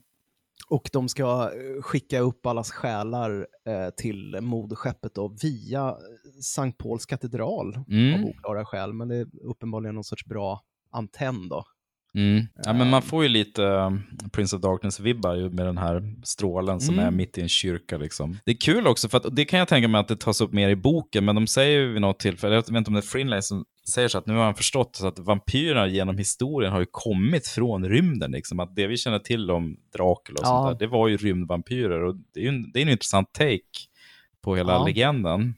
Och de ska eh, skicka upp allas själar eh, till moderskeppet då, via eh, Sankt Pauls katedral Mm. av oklara skäl, men det är uppenbarligen någon sorts bra antenn då. Mm. Ja, men man får ju lite um, Prince of Darkness-vibbar ju med den här strålen som Mm. är mitt i en kyrka. Liksom. Det är kul också, för att, det kan jag tänka mig att det tas upp mer i boken, men de säger ju vid något tillfälle, jag vet inte om det är Frinley som säger så att nu har han förstått så att vampyrerna genom historien har ju kommit från rymden. Liksom. Att det vi känner till om Dracula och Ja. sånt där, det var ju rymdvampyrer. Och det är ju en, det är en intressant take på hela Ja. legenden.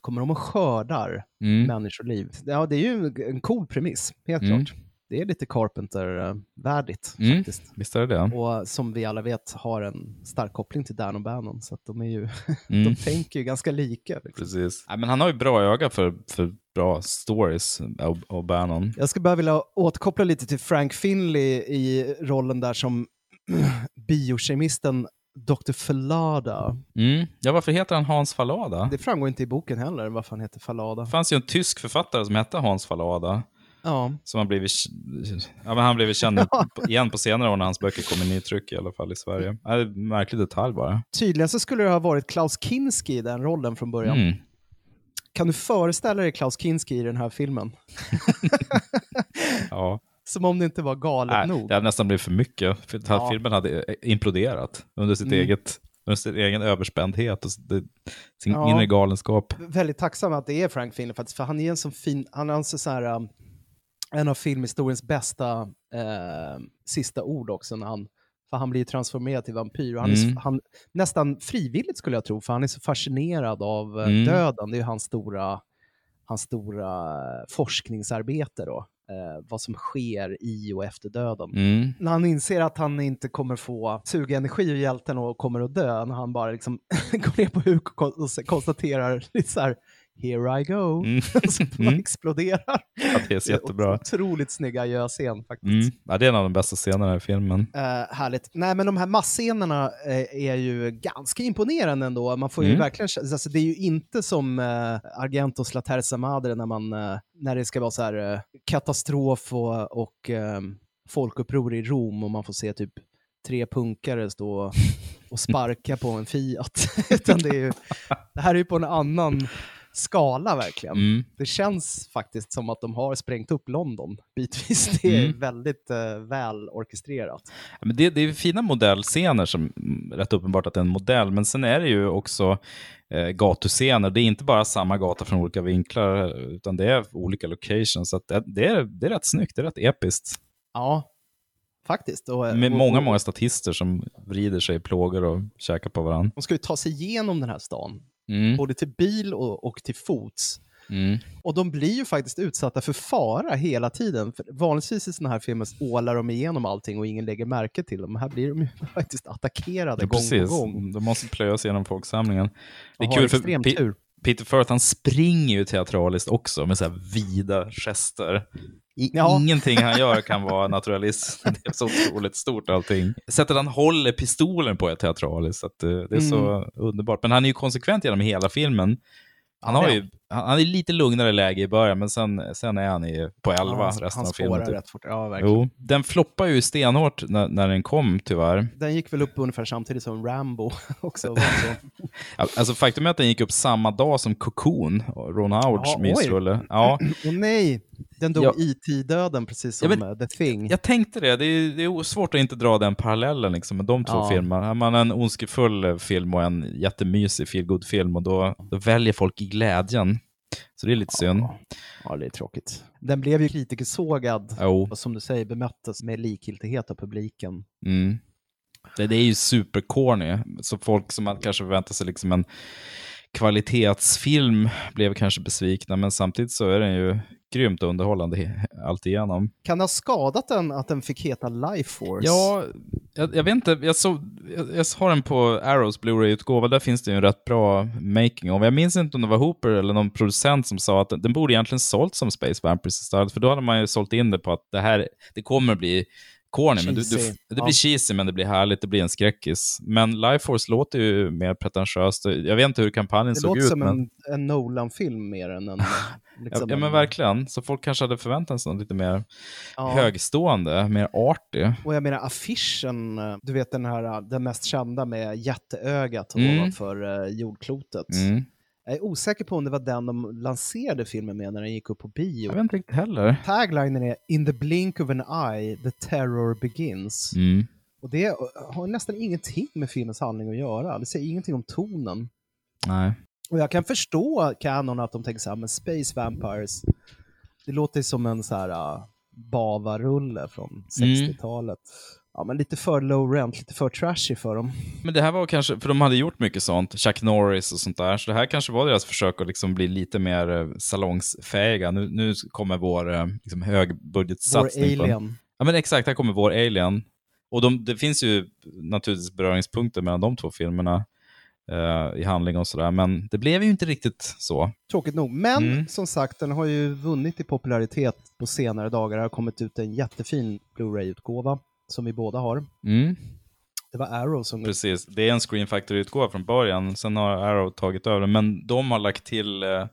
Kommer de och skördar Mm. människoliv? Ja, det är ju en cool premiss, helt Mm. klart. Det är lite Carpenter-värdigt Mm. faktiskt. Visst är det det? Och som vi alla vet har en stark koppling till Dan och Bannon, så de, är ju, Mm. de tänker ju ganska lika. Liksom. Precis. Ja, men han har ju bra öga för, för bra stories, O- O'Bannon. Jag skulle bara vilja återkoppla lite till Frank Finley i rollen där som biokemisten Dr. Fallada. Mm. Ja, varför heter han Hans Fallada? Det framgår inte i boken heller varför han heter Fallada. Det fanns ju en tysk författare som hette Hans Fallada. Ja. Som har blivit, ja, men han blev känd på- igen på senare år när hans böcker kom i nytryck, i alla fall i Sverige. Ja, det är en märklig detalj bara. Tydligen så skulle det ha varit Klaus Kinski i den rollen från början. Mm. Kan du föreställa dig Klaus Kinski i den här filmen? Ja. Som om det inte var galet Nej, nog. det hade nästan blivit för mycket. För Ja. filmen hade imploderat under, sitt Mm. eget, under sin egen överspändhet och sin Ja. inre galenskap. Väldigt tacksam att det är Frank Finley faktiskt, för han är en sån fin, han är en så här, um, en av filmhistoriens bästa eh, sista ord också när han, för han blir transformerad till vampyr och han är Mm. så, han, nästan frivilligt skulle jag tro, för han är så fascinerad av eh, Mm. döden, det är hans stora, hans stora forskningsarbete då, eh, vad som sker i och efter döden. Mm. När han inser att han inte kommer få suga energi ur hjälten och kommer att dö, när han bara liksom går ner på huk och konstaterar så här, here I go, Mm. så bara Mm. exploderar. Ja, det är så jättebra. Otroligt snygga göscen faktiskt. Mm. Ja, det är en av de bästa scenerna i filmen. Eh, härligt. Nej, men de här massscenerna eh, är ju ganska imponerande ändå. Man får ju Mm. verkligen, alltså, det är ju inte som eh, Argentos La Terza Madre när, man, eh, när det ska vara så här katastrof och, och eh, folkuppror i Rom och man får se typ tre punkare stå och sparka på en Fiat. Utan det, är ju, det här är ju på en annan skala verkligen. Mm. Det känns faktiskt som att de har sprängt upp London bitvis. Det är Mm. väldigt eh, väl orkestrerat. Ja, Men det, det är fina modellscener, som mm, rätt uppenbart att det är en modell, men sen är det ju också eh, gatuscener. Det är inte bara samma gata från olika vinklar, utan det är olika locations. Så det, det, är, det är rätt snyggt, det är rätt episkt. Ja, faktiskt. Och, Med och, många, många statister som vrider sig i plågor och käkar på varandra. De ska ju ta sig igenom den här stan, Mm. både till bil och, och till fots. Mm. Och de blir ju faktiskt utsatta för fara hela tiden. För vanligtvis i sådana här filmer ålar de igenom allting och ingen lägger märke till dem. Här blir de ju faktiskt attackerade Ja, gång precis. på gång. De måste plöja sig genom folksamlingen. Det är Och kul för extrem tur. Peter Firth, han springer ju teatraliskt också med så här vida gester. I, Ja. Ingenting han gör kan vara naturalist. Det är så otroligt stort allting. Sättet han håller pistolen på är teatraliskt, att, eh, det är så underbart. Men han är ju konsekvent genom hela filmen. Han, har det ju, han han är lite lugnare läge i början, men sen, sen är han i, på 11 han, resten han av filmen. Typ. rätt fort. Ja, verkligen. Jo, den floppar ju stenhårt när, när den kom, tyvärr. Den gick väl upp ungefär samtidigt som Rambo också. Alltså faktum är att den gick upp samma dag som Cocoon, Ron Howards Ja, mysrulle. Ja, Åh nej, den dog Ja. IT-döden precis som Ja, men- eh, The Thing. jag tänkte det. Det är, det är svårt att inte dra den parallellen liksom, med de två Ja. filmerna. Man en ondskefull eh, film och en jättemysig feelgood film och då, då väljer folk i glädjen. Så det är lite synd. Ja, det är tråkigt. Den blev ju kritikersågad Jo. och som du säger bemöttes med likgiltighet av publiken. Mm. Det, det är ju supercorny. Så folk som man kanske förväntar sig liksom en kvalitetsfilm blev kanske besvikna, men samtidigt så är den ju grymt underhållande he- allt igenom. Kan det ha skadat den att den fick heta Life Force? Ja, jag, jag vet inte. Jag, såg, jag, jag har den på Arrows Blu-ray-utgåva. Där finns det ju en rätt bra making of. Jag minns inte om det var Hooper eller någon producent som sa att den, den borde egentligen sålt som Space Vampires istället. För då hade man ju sålt in det på att det här, det kommer bli corny. Men du, du, det Ja. blir cheesy, men det blir härligt. Det blir en skräckis. Men Life Force låter ju mer pretentiöst. Jag vet inte hur kampanjen det såg låter ut. som men... en, en Nolan-film mer än en... Ja, liksom ja, men en- verkligen. Så folk kanske hade förväntat sig något lite mer Ja. högstående, mer arty. Och jag menar affischen, eh, du vet den här, eh, den mest kända med jätteögat Mm. ovanför eh, jordklotet. Mm. Jag är osäker på om det var den de lanserade filmen med när den gick upp på bio. Jag vet inte riktigt heller. Taglinen är “In the blink of an eye, the terror begins”. Mm. Och det har nästan ingenting med filmens handling att göra. Det säger ingenting om tonen. Nej. Och jag kan förstå Canon att de tänker så här, men Space Vampires, det låter som en så här uh, Bava-rulle från Mm. 60-talet. Ja, men lite för low rent, lite för trashy för dem. Men det här var kanske, för de hade gjort mycket sånt, Chuck Norris och sånt där, så det här kanske var deras försök att liksom bli lite mer eh, salongsfähiga. Nu, nu kommer vår eh, liksom, Vår högbudgetsatsning. på- alien. Ja men exakt, här kommer vår Alien. Och de, det finns ju naturligtvis beröringspunkter mellan de två filmerna eh, i handling och sådär, men det blev ju inte riktigt så. Tråkigt nog. Men Mm. som sagt, den har ju vunnit i popularitet på senare dagar. Det har kommit ut en jättefin Blu-ray-utgåva som vi båda har. Mm. Det var Arrow som... Precis, det är en Screen Factory-utgåva från början, sen har Arrow tagit över, men de har lagt till eh,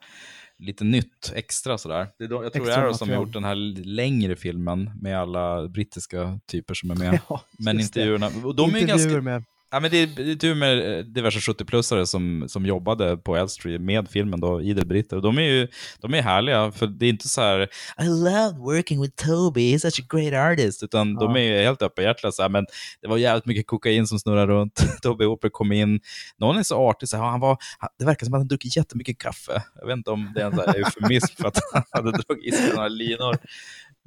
lite nytt extra sådär. Det är då, jag tror det är Arrow som har gjort den här längre filmen med alla brittiska typer som är med. Ja, men intervjuerna, och de är ganska... med... Ja, men det är tur med eh, diverse 70-plussare som, som jobbade på Elstree med filmen, då, idel britter. Och de är ju de är härliga, för det är inte så här I love working with Toby, he's such a great artist. Utan de Ja. är ju helt öppenhjärtiga, så här, men det var jävligt mycket kokain som snurrade runt. Toby Hooper kom in, någon är så artig, så här, han var, det verkar som att han druckit jättemycket kaffe. Jag vet inte om det är en eufemism för att han hade dragit i sig några linor.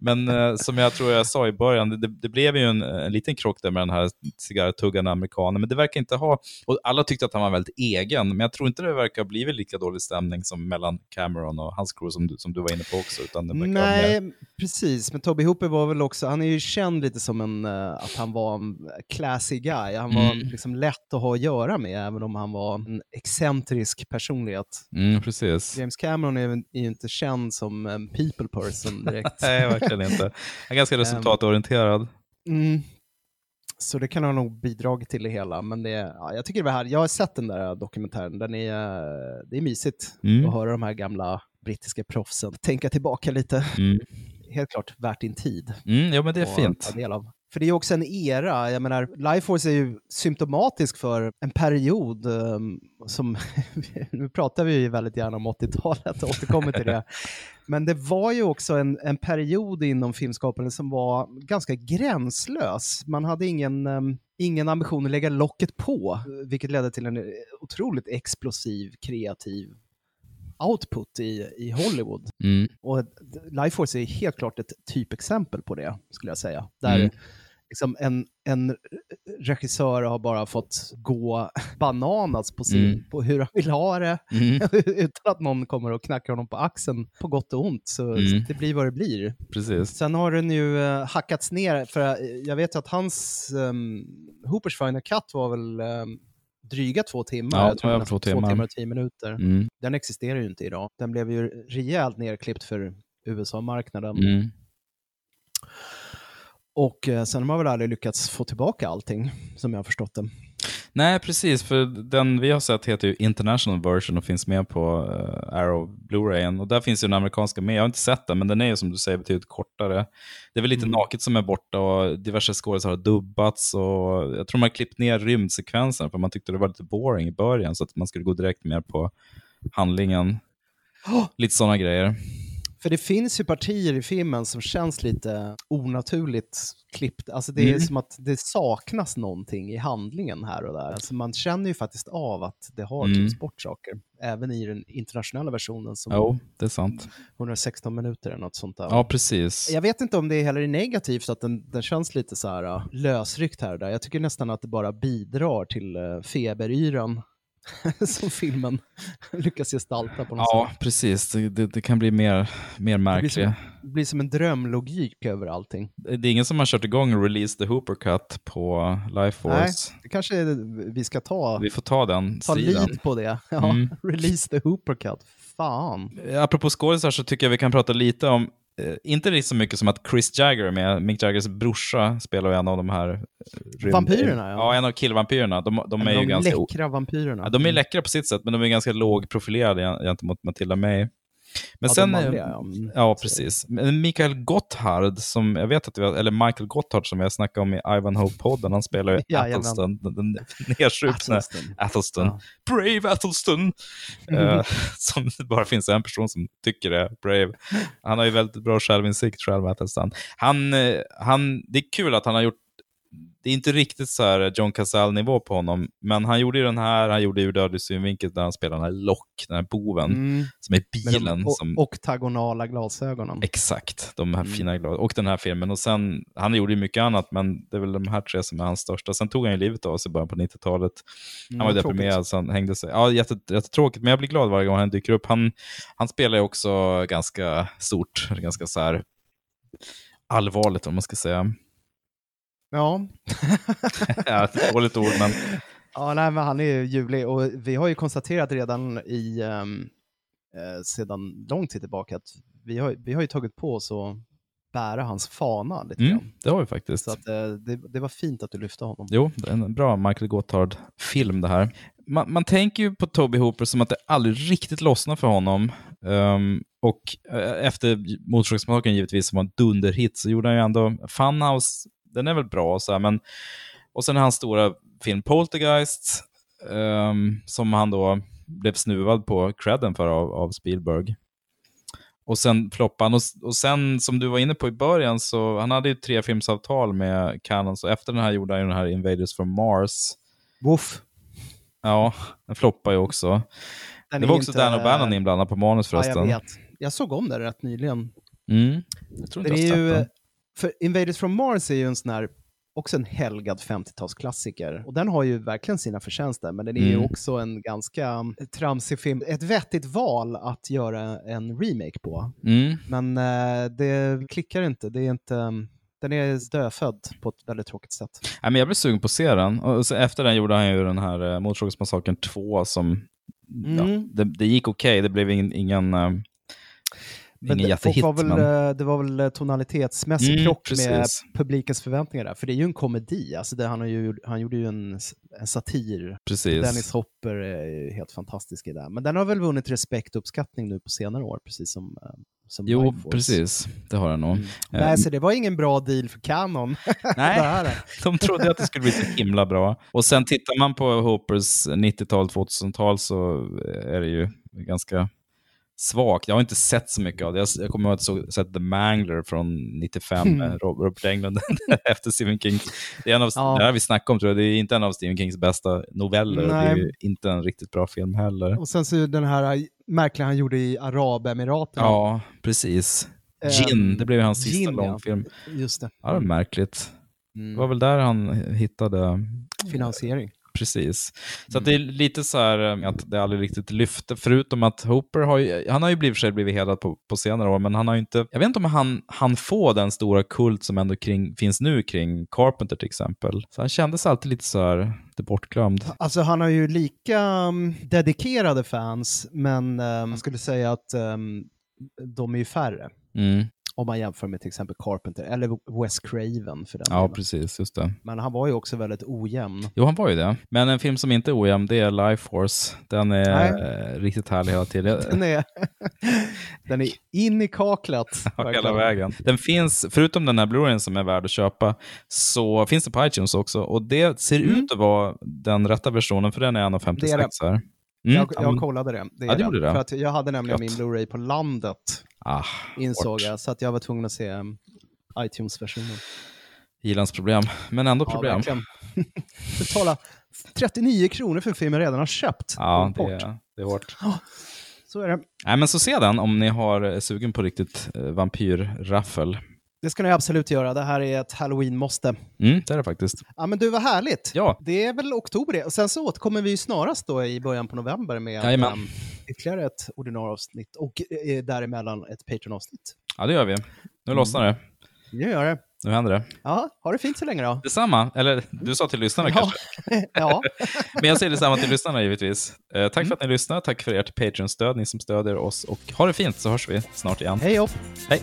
Men eh, som jag tror jag sa i början, det, det blev ju en, en liten krock där med den här cigarrtuggande amerikanen, men det verkar inte ha, och alla tyckte att han var väldigt egen, men jag tror inte det verkar ha blivit lika dålig stämning som mellan Cameron och hans crew som du, som du var inne på också. Utan det ha mer- Nej, precis. Men Toby Hooper var väl också, han är ju känd lite som en, eh, att han var en classy guy. Han var Mm. liksom lätt att ha att göra med, även om han var en excentrisk personlighet. Mm, precis. James Cameron är, ju- är ju inte känd som en people person direkt. Nej, verkligen inte. Han är ganska resultatorienterad. Mm. Så det kan ha nog bidragit till det hela. Men det, ja, jag tycker det var här, jag har sett den där dokumentären, den är, det är mysigt Mm. att höra de här gamla brittiska proffsen tänka tillbaka lite. Mm. Helt klart värt din tid. Mm, ja, men det är fint. För det är också en era, jag menar, Life Force är ju symptomatisk för en period um, som, nu pratar vi ju väldigt gärna om 80-talet, återkommer till det, men det var ju också en, en period inom filmskapande som var ganska gränslös. Man hade ingen, um, ingen ambition att lägga locket på, vilket ledde till en otroligt explosiv, kreativ output i, i Hollywood. Mm. Och Life Force är helt klart ett typexempel på det, skulle jag säga. Där Mm. Liksom en, en regissör har bara fått gå bananas på, sin, Mm. på hur han vill ha det, Mm. utan att någon kommer och knackar honom på axeln på gott och ont. Så Mm. det blir vad det blir. Precis. Sen har den ju uh, hackats ner, för eh, jag vet att hans um, Hoopers Final Cut var väl ehm, dryga två timmar. Ja, jag tror nästan två timmar. två timmar och tio minuter. Mm. Den existerar ju inte idag. Den blev ju rejält nerklippt för USA-marknaden. Mm. Och eh, sen har man väl aldrig lyckats få tillbaka allting, som jag har förstått det. Nej, precis. För den vi har sett heter ju International Version och finns med på uh, Arrow Blu-rayen. Och där finns ju den amerikanska med. Jag har inte sett den, men den är ju som du säger betydligt kortare. Det är väl lite Mm. naket som är borta och diverse skådespelare har dubbats. Och jag tror man har klippt ner rymdsekvensen för man tyckte det var lite boring i början så att man skulle gå direkt mer på handlingen. Lite sådana grejer. För det finns ju partier i filmen som känns lite onaturligt klippt. Alltså det är Mm. som att det saknas någonting i handlingen här och där. Alltså man känner ju faktiskt av att det har Mm. klippts bort saker. Även i den internationella versionen som Jo, det är sant. 116 minuter eller något sånt där. Ja, precis. Jag vet inte om det heller är negativt, att den, den känns lite så här uh, lösryckt här och där. Jag tycker nästan att det bara bidrar till uh, feberyran som filmen lyckas gestalta på något Ja, sätt. precis. Det, det, det kan bli mer, mer Det märkligt. som, det blir som en drömlogik över allting. Det är ingen som har kört igång Release the Hooper Cut på Life Nej, Force. det kanske är- vi ska ta, Vi får ta den ta striden. lead på det. Ja, Mm. Release the Hooper Cut. Fan. Apropå skådisar så tycker jag vi kan prata lite om, inte riktigt så mycket som att Chris Jagger med, Mick Jaggers brorsa spelar en av de här... eh, rymd- Vampyrerna, ja. Ja, en av killvampyrerna. De, de är de ju ganska... läckra vampyrerna. Ja, de är läckra på sitt sätt, men de är ganska lågprofilerade gen- gentemot Matilda May. Men Ja, sen, eh, manliga, ja. Mm. ja, precis. Mikael Gotthard, som jag vet att vi har, eller Michael Gotthard som jag snackade om i Ivanhoe-podden, han spelar ju Jajamän. Athelston, den, den nedsjukna Athelston. Ja. Brave Athelston! Eh, som det bara finns en person som tycker är brave. Han har ju väldigt bra självinsikt själv, Athelston. Han, eh, han, det är kul att han har gjort det är inte riktigt så här John Cazale-nivå på honom, men han gjorde ju den här, han gjorde ju Dödlig synvinkel där han spelar den här Lock, den här boven, Mm. som är de bilen. o- som, oktagonala glasögonen. Exakt, de här Mm. fina glas och den här filmen. Och sen, han gjorde ju mycket annat, men det är väl de här tre som är hans största. Sen tog han ju livet av sig i början på 90-talet. Han var Mm, deprimerad, tråkigt. så han hängde sig. Ja, jätte- jättetråkigt, men jag blir glad varje gång han dyker upp. Han, han spelar ju också ganska stort, ganska så här allvarligt om man ska säga. Ja. ja, ett dåligt ord, men Ja, nej, men han är ju ljuvlig och vi har ju konstaterat redan i, ehm, eh, sedan lång tid tillbaka att vi har, vi har ju tagit på oss att bära hans fana lite mm, grann. det har vi faktiskt. Så att, eh, det, det var fint att du lyfte honom. Jo, det är en bra Michael Gotthard-film det här. Man, man tänker ju på Toby Hooper som att det aldrig riktigt lossnar för honom. Ehm, och eh, efter Motorsågsmassakern givetvis som var en dunderhit så gjorde han ju ändå Funhouse, den är väl bra så här, men och sen hans stora film Poltergeist ehm, som han då blev snuvad på credden för av, av Spielberg. Och sen floppade han. Och, och sen, som du var inne på i början, så han hade ju tre filmsavtal med Canon, så efter den här gjorde han ju den här Invaders from Mars. Woof. Ja, den floppade ju också. Den det var också inte- Dan O'Bannon inblandad på manus Ja, jag förresten. vet. Jag såg om det rätt nyligen. Mm. Jag tror inte Den jag är har ju, sett den. För Invaders from Mars är ju en sån här, också en helgad 50-talsklassiker. Och den har ju verkligen sina förtjänster, men den är ju Mm. också en ganska tramsig film. Ett vettigt val att göra en remake på. Mm. Men eh, det klickar inte. Det är inte den är dödfödd på ett väldigt tråkigt sätt. Nej, men jag blev sugen på att se den. Och så efter den gjorde han ju den här uh, Motorsågsmassakern 2 som ja, Mm. det, det gick okej. Det blev ingen, ingen, eh, ingen jättehit. var väl, men... eh, det var väl eh, tonalitetsmässig Mm, krock med publikens förväntningar där. För det är ju en komedi. Alltså det, han, har ju, han gjorde ju en, en satir. Precis. Dennis Hopper är helt fantastisk i det. Men den har väl vunnit respekt och uppskattning nu på senare år, precis som, eh, som Jo, precis. Det har han nog. Eh, Nej, så det var ingen bra deal för Canon. Nej. De trodde att det skulle bli så himla bra. Och sen tittar man på Hopers 90-tal, 2000-tal så är det ju ganska svagt. Jag har inte sett så mycket av det. Jag, jag kommer ihåg att jag sett The Mangler från 95 Mm. med Rob- Robert Englund efter Stephen King. Det är en av, Ja. det här vi snackat om tror jag. Det är inte en av Stephen Kings bästa noveller. Det är Nej. ju inte en riktigt bra film heller. Och sen så den här äh, märkliga han gjorde i Arabemiraten. Ja, precis. Ehm, Gin, det blev hans sista Gin, ja. långfilm. Just det. Ja, det var märkligt. Mm. Det var väl där han hittade Finansiering. Precis. Så att det är lite så här eh, att det aldrig riktigt lyfte, förutom att Hooper har ju, han har ju blivit, sig blivit hedrad på, på senare år, men han har ju inte, jag vet inte om han, han får den stora kult som ändå kring, finns nu kring Carpenter till exempel. Så han kändes alltid lite så här, lite bortglömd. Alltså han har ju lika um, dedikerade fans, men um, jag skulle säga att um, de är ju färre. Mm. Om man jämför med till exempel Carpenter, eller Wes Craven för den Ja, delen. precis, just det. Men han var ju också väldigt ojämn. Jo, han var ju det. Men en film som inte är ojämn, det är Life Force. Den är Nej. eh, riktigt härlig hela tiden. Den är, den är in i kaklet. Ja, hela vägen. Den finns, förutom den här Blu-rayen som är värd att köpa, så finns det på iTunes också. Och det ser ut att vara den rätta versionen, för den är 1,56 Mm. Det är det. här. Mm, Jag, ja, jag kollade det. det, Ja, det det. För att jag hade nämligen Gött. min Blu-ray på landet, Ah, insåg hårt. jag. Så att jag var tvungen att se um, iTunes-versionen. Gilans problem, men ändå problem. verkligen. Betala 39 kronor för en film jag redan har köpt. Ja, det är, det är hårt. Så är det. Nej, men så se den om ni har är sugen på riktigt eh, vampyrraffel. Det ska ni absolut göra. Det här är ett halloween-måste. Mm, det är det faktiskt. Ja, men du, vad härligt. Ja. Det är väl oktober det. Och sen så återkommer vi snarast då i början på november med Jajamän. um, ytterligare ett ordinarie avsnitt och eh, däremellan ett Patreon-avsnitt. Ja, det gör vi. Nu lossnar det. Nu gör det. Nu händer det. Ja, ha det fint så länge då. Detsamma. Eller du sa till lyssnarna Ja. kanske. ja. Men jag säger detsamma till lyssnarna givetvis. Eh, tack för att ni lyssnar. Tack för ert Patreon-stöd, ni som stödjer oss. Och ha det fint så hörs vi snart igen. Hej då. Hej.